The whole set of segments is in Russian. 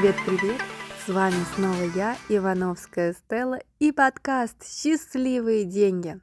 Привет-привет! С вами снова я, Ивановская Стелла, и подкаст «Счастливые деньги».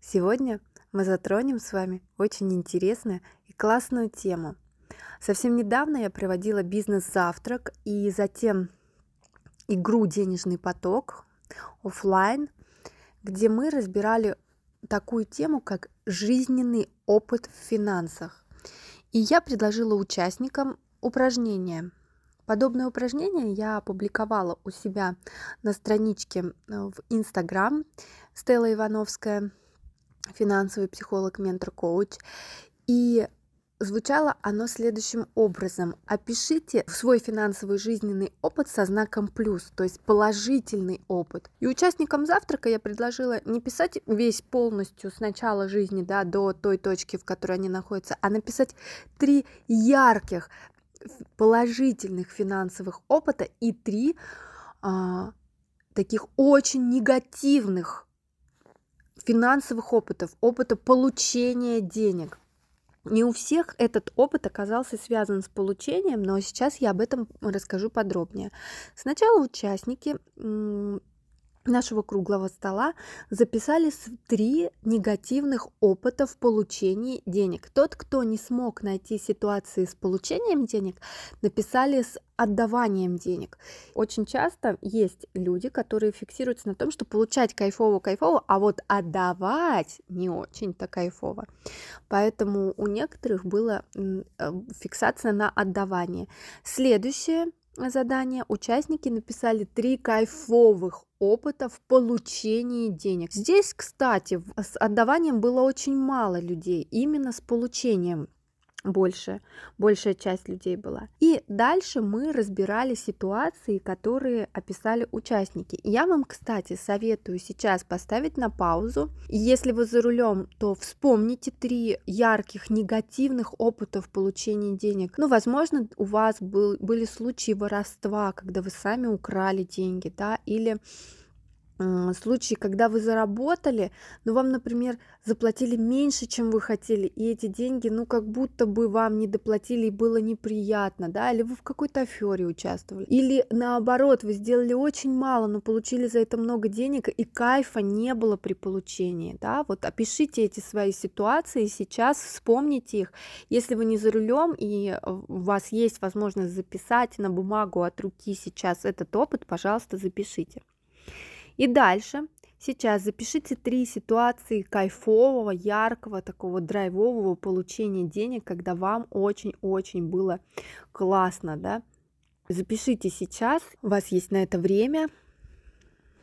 Сегодня мы затронем с вами очень интересную и классную тему. Совсем недавно я проводила бизнес-завтрак и затем игру «Денежный поток» офлайн, где мы разбирали такую тему, как жизненный опыт в финансах. И я предложила участникам упражнение. Подобное упражнение я опубликовала у себя на страничке э, в Инстаграм Стелла Ивановская, финансовый психолог, ментор, коуч. И Звучало оно следующим образом. Опишите свой финансовый жизненный опыт со знаком плюс, то есть положительный опыт. И участникам завтрака я предложила не писать весь полностью с начала жизни да, до той точки, в которой они находятся, а написать три ярких положительных финансовых опыта и три а, таких очень негативных финансовых опытов, опыта получения денег. Не у всех этот опыт оказался связан с получением, но сейчас я об этом расскажу подробнее. Сначала участники нашего круглого стола записали три негативных опыта в получении денег. Тот, кто не смог найти ситуации с получением денег, написали с отдаванием денег. Очень часто есть люди, которые фиксируются на том, что получать кайфово-кайфово, а вот отдавать не очень-то кайфово. Поэтому у некоторых была э, фиксация на отдавание. Следующее задание участники написали три кайфовых опыта в получении денег. Здесь, кстати, с отдаванием было очень мало людей, именно с получением больше, большая часть людей была. И дальше мы разбирали ситуации, которые описали участники. Я вам, кстати, советую сейчас поставить на паузу. Если вы за рулем, то вспомните три ярких негативных опытов получения денег. Ну, возможно, у вас был, были случаи воровства, когда вы сами украли деньги, да, или случаи, когда вы заработали, но вам, например, заплатили меньше, чем вы хотели, и эти деньги, ну, как будто бы вам не доплатили, и было неприятно, да, или вы в какой-то афере участвовали, или наоборот, вы сделали очень мало, но получили за это много денег, и кайфа не было при получении, да, вот опишите эти свои ситуации сейчас, вспомните их, если вы не за рулем, и у вас есть возможность записать на бумагу от руки сейчас этот опыт, пожалуйста, запишите. И дальше сейчас запишите три ситуации кайфового, яркого, такого драйвового получения денег, когда вам очень-очень было классно, да. Запишите сейчас, у вас есть на это время.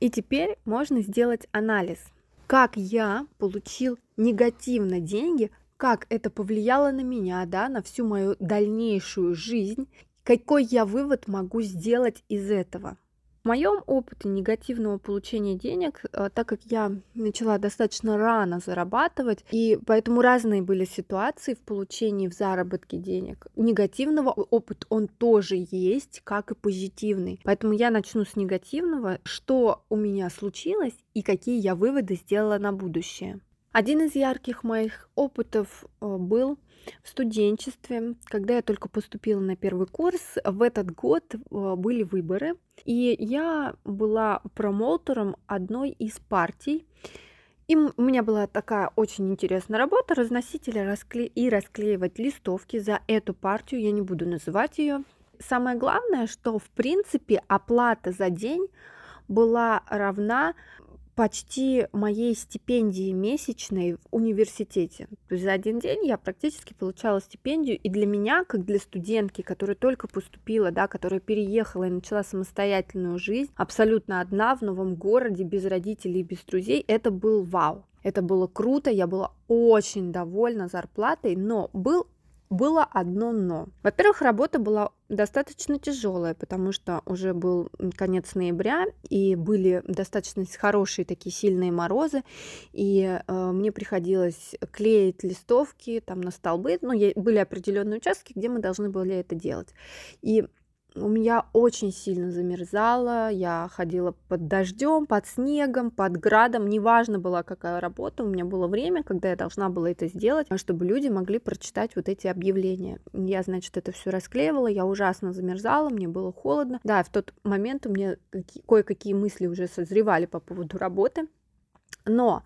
И теперь можно сделать анализ. Как я получил негативно деньги, как это повлияло на меня, да, на всю мою дальнейшую жизнь, какой я вывод могу сделать из этого. В моем опыте негативного получения денег, э, так как я начала достаточно рано зарабатывать, и поэтому разные были ситуации в получении, в заработке денег. Негативного опыт он тоже есть, как и позитивный. Поэтому я начну с негативного, что у меня случилось и какие я выводы сделала на будущее. Один из ярких моих опытов э, был в студенчестве, когда я только поступила на первый курс. В этот год э, были выборы, и я была промоутером одной из партий. И у меня была такая очень интересная работа разносить или раскле... и расклеивать листовки за эту партию. Я не буду называть ее. Самое главное, что в принципе оплата за день была равна почти моей стипендии месячной в университете. То есть за один день я практически получала стипендию, и для меня, как для студентки, которая только поступила, да, которая переехала и начала самостоятельную жизнь, абсолютно одна в новом городе, без родителей, без друзей, это был вау. Это было круто, я была очень довольна зарплатой, но был было одно но. Во-первых, работа была достаточно тяжелая, потому что уже был конец ноября, и были достаточно хорошие такие сильные морозы, и э, мне приходилось клеить листовки там на столбы, ну, были определенные участки, где мы должны были это делать. И у меня очень сильно замерзало, я ходила под дождем, под снегом, под градом, неважно была какая работа, у меня было время, когда я должна была это сделать, чтобы люди могли прочитать вот эти объявления. Я, значит, это все расклеивала, я ужасно замерзала, мне было холодно. Да, в тот момент у меня кое-какие мысли уже созревали по поводу работы, но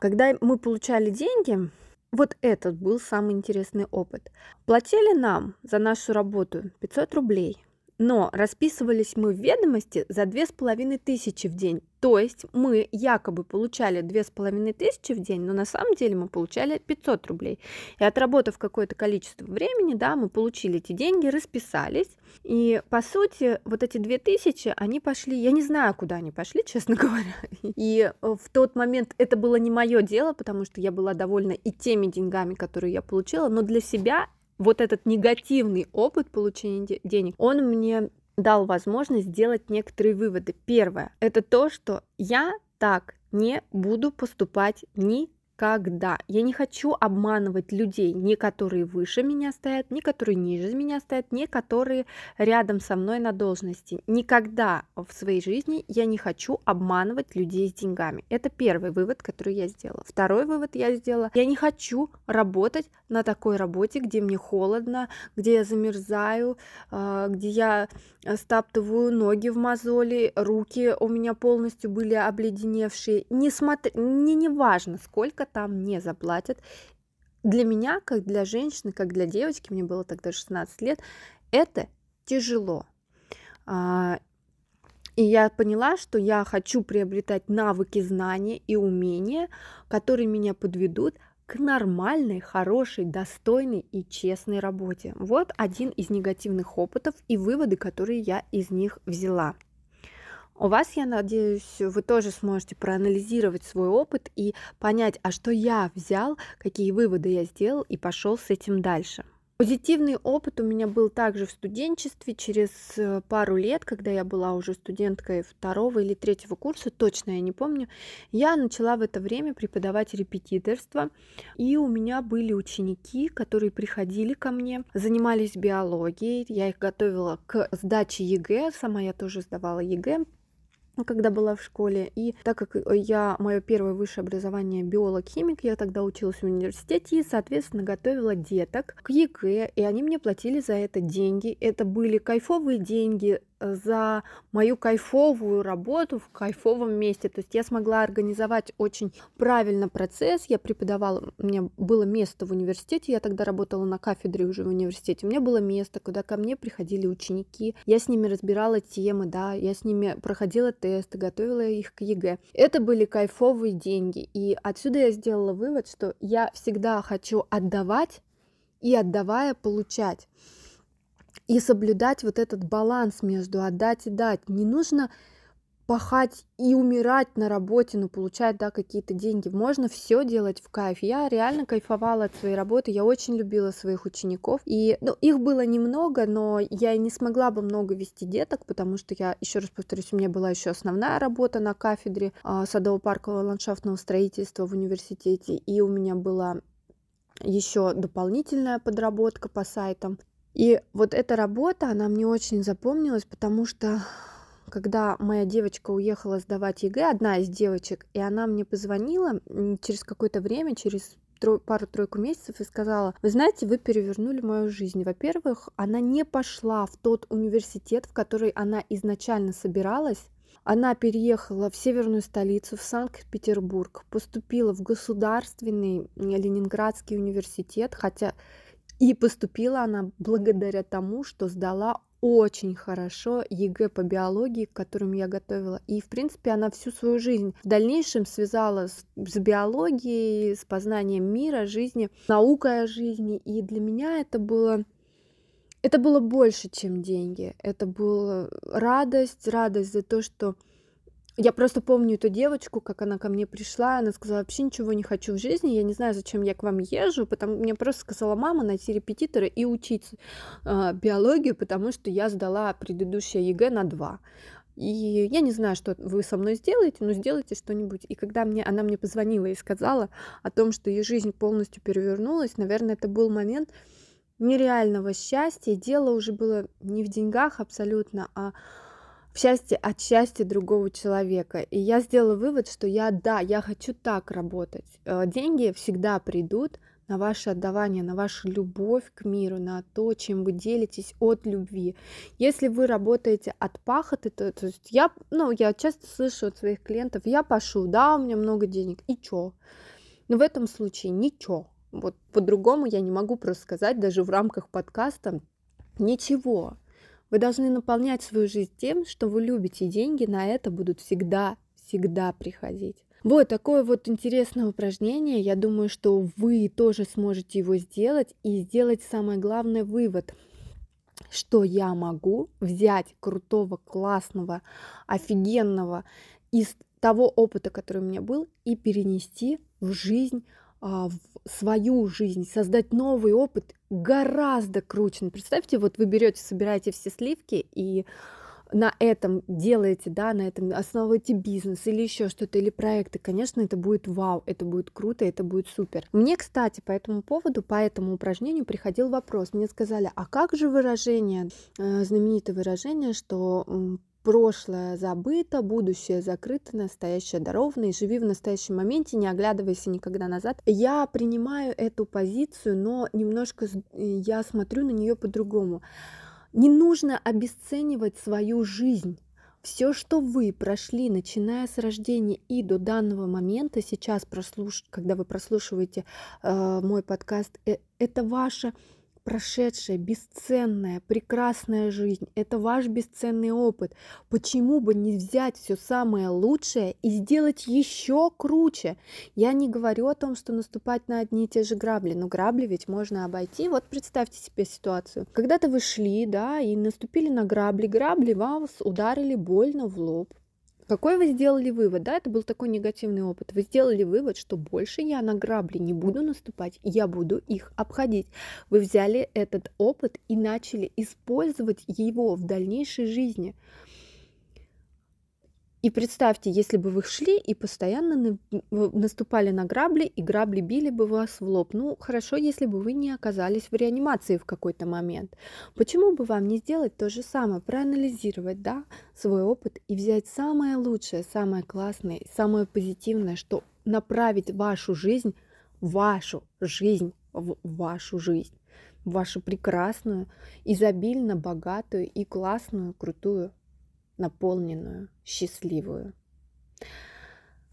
когда мы получали деньги, вот этот был самый интересный опыт. Платили нам за нашу работу 500 рублей но расписывались мы в ведомости за две с половиной тысячи в день. То есть мы якобы получали две с половиной тысячи в день, но на самом деле мы получали 500 рублей. И отработав какое-то количество времени, да, мы получили эти деньги, расписались. И по сути вот эти две тысячи, они пошли, я не знаю, куда они пошли, честно говоря. И в тот момент это было не мое дело, потому что я была довольна и теми деньгами, которые я получила, но для себя вот этот негативный опыт получения денег, он мне дал возможность сделать некоторые выводы. Первое, это то, что я так не буду поступать ни когда я не хочу обманывать людей, не которые выше меня стоят, не которые ниже меня стоят, не которые рядом со мной на должности. Никогда в своей жизни я не хочу обманывать людей с деньгами. Это первый вывод, который я сделала. Второй вывод я сделала. Я не хочу работать на такой работе, где мне холодно, где я замерзаю, а, где я стаптываю ноги в мозоли, руки у меня полностью были обледеневшие. Не смотри, мне не важно, сколько сколько там не заплатят. Для меня, как для женщины, как для девочки, мне было тогда 16 лет, это тяжело. А, и я поняла, что я хочу приобретать навыки, знания и умения, которые меня подведут к нормальной, хорошей, достойной и честной работе. Вот один из негативных опытов и выводы, которые я из них взяла. У вас, я надеюсь, вы тоже сможете проанализировать свой опыт и понять, а что я взял, какие выводы я сделал и пошел с этим дальше. Позитивный опыт у меня был также в студенчестве. Через э, пару лет, когда я была уже студенткой второго или третьего курса, точно я не помню, я начала в это время преподавать репетиторство, и у меня были ученики, которые приходили ко мне, занимались биологией, я их готовила к сдаче ЕГЭ, сама я тоже сдавала ЕГЭ, когда была в школе. И так как э, я, мое первое высшее образование биолог-химик, я тогда училась в университете и, соответственно, готовила деток к ЕГЭ, и они мне платили за это деньги. Это были кайфовые деньги, за мою кайфовую работу в кайфовом месте. То есть я смогла организовать очень правильно процесс. Я преподавала, у меня было место в университете, я тогда работала на кафедре уже в университете. У меня было место, куда ко мне приходили ученики. Я с ними разбирала темы, да, я с ними проходила тесты, готовила их к ЕГЭ. Это были кайфовые деньги. И отсюда я сделала вывод, что я всегда хочу отдавать и отдавая получать и соблюдать вот этот баланс между отдать и дать. Не нужно пахать и умирать на работе, но получать, да, какие-то деньги. Можно все делать в кайф. Я реально кайфовала от своей работы, я очень любила своих учеников. И, ну, их было немного, но я и не смогла бы много вести деток, потому что я, еще раз повторюсь, у меня была еще основная работа на кафедре а, садово-паркового ландшафтного строительства в университете, и у меня была еще дополнительная подработка по сайтам. И вот эта работа, она мне очень запомнилась, потому что когда моя девочка уехала сдавать ЕГЭ, одна из девочек, и она мне позвонила через какое-то время, через пару-тройку месяцев и сказала, вы знаете, вы перевернули мою жизнь. Во-первых, она не пошла в тот университет, в который она изначально собиралась, она переехала в северную столицу, в Санкт-Петербург, поступила в государственный Ленинградский университет, хотя и поступила она благодаря тому, что сдала очень хорошо ЕГЭ по биологии, к которым я готовила. И, в принципе, она всю свою жизнь в дальнейшем связала с, с биологией, с познанием мира, жизни, наукой о жизни. И для меня это было это было больше, чем деньги. Это была радость, радость за то, что я просто помню эту девочку, как она ко мне пришла, она сказала, вообще ничего не хочу в жизни, я не знаю, зачем я к вам езжу, потому мне просто сказала мама найти репетитора и учить э, биологию, потому что я сдала предыдущее ЕГЭ на 2. И я не знаю, что вы со мной сделаете, но сделайте что-нибудь. И когда мне, она мне позвонила и сказала о том, что ее жизнь полностью перевернулась, наверное, это был момент, нереального счастья. Дело уже было не в деньгах абсолютно, а в счастье от счастья другого человека. И я сделала вывод, что я, да, я хочу так работать. Э, деньги всегда придут на ваше отдавание, на вашу любовь к миру, на то, чем вы делитесь от любви. Если вы работаете от пахоты, то, то есть я, ну, я часто слышу от своих клиентов, я пошу, да, у меня много денег, и чё? Но в этом случае ничего. Вот по-другому я не могу просто сказать, даже в рамках подкаста, ничего. Вы должны наполнять свою жизнь тем, что вы любите, и деньги на это будут всегда, всегда приходить. Вот такое вот интересное упражнение. Я думаю, что вы тоже сможете его сделать и сделать самое главное вывод что я могу взять крутого, классного, офигенного из того опыта, который у меня был, и перенести в жизнь в свою жизнь, создать новый опыт гораздо круче. Ну, представьте, вот вы берете, собираете все сливки и на этом делаете, да, на этом основываете бизнес или еще что-то, или проекты, конечно, это будет вау, это будет круто, это будет супер. Мне, кстати, по этому поводу, по этому упражнению приходил вопрос. Мне сказали, а как же выражение, э, знаменитое выражение, что прошлое забыто, будущее закрыто, настоящее даровано, и живи в настоящем моменте, не оглядывайся никогда назад. Я принимаю эту позицию, но немножко я смотрю на нее по-другому. Не нужно обесценивать свою жизнь. Все, что вы прошли, начиная с рождения и до данного момента, сейчас, прослуш... когда вы прослушиваете э, мой подкаст, э, это ваше прошедшая, бесценная, прекрасная жизнь. Это ваш бесценный опыт. Почему бы не взять все самое лучшее и сделать еще круче? Я не говорю о том, что наступать на одни и те же грабли, но грабли ведь можно обойти. Вот представьте себе ситуацию. Когда-то вы шли, да, и наступили на грабли, грабли вас ударили больно в лоб. Какой вы сделали вывод? Да, это был такой негативный опыт. Вы сделали вывод, что больше я на грабли не буду наступать, я буду их обходить. Вы взяли этот опыт и начали использовать его в дальнейшей жизни. И представьте, если бы вы шли и постоянно наступали на грабли, и грабли били бы вас в лоб. Ну, хорошо, если бы вы не оказались в реанимации в какой-то момент. Почему бы вам не сделать то же самое, проанализировать, да, свой опыт и взять самое лучшее, самое классное, самое позитивное, что направить вашу жизнь, вашу жизнь, в вашу жизнь, вашу прекрасную, изобильно богатую и классную, крутую наполненную, счастливую.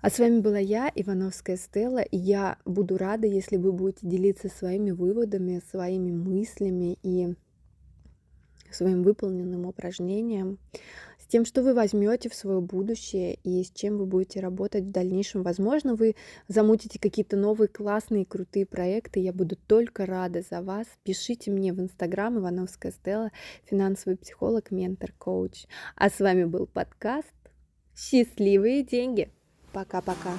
А с вами была я, Ивановская Стелла, и я буду рада, если вы будете делиться своими выводами, своими мыслями и своим выполненным упражнением тем, что вы возьмете в свое будущее и с чем вы будете работать в дальнейшем. Возможно, вы замутите какие-то новые классные, крутые проекты. Я буду только рада за вас. Пишите мне в Инстаграм Ивановская Стелла, финансовый психолог, ментор, коуч. А с вами был подкаст «Счастливые деньги». Пока-пока.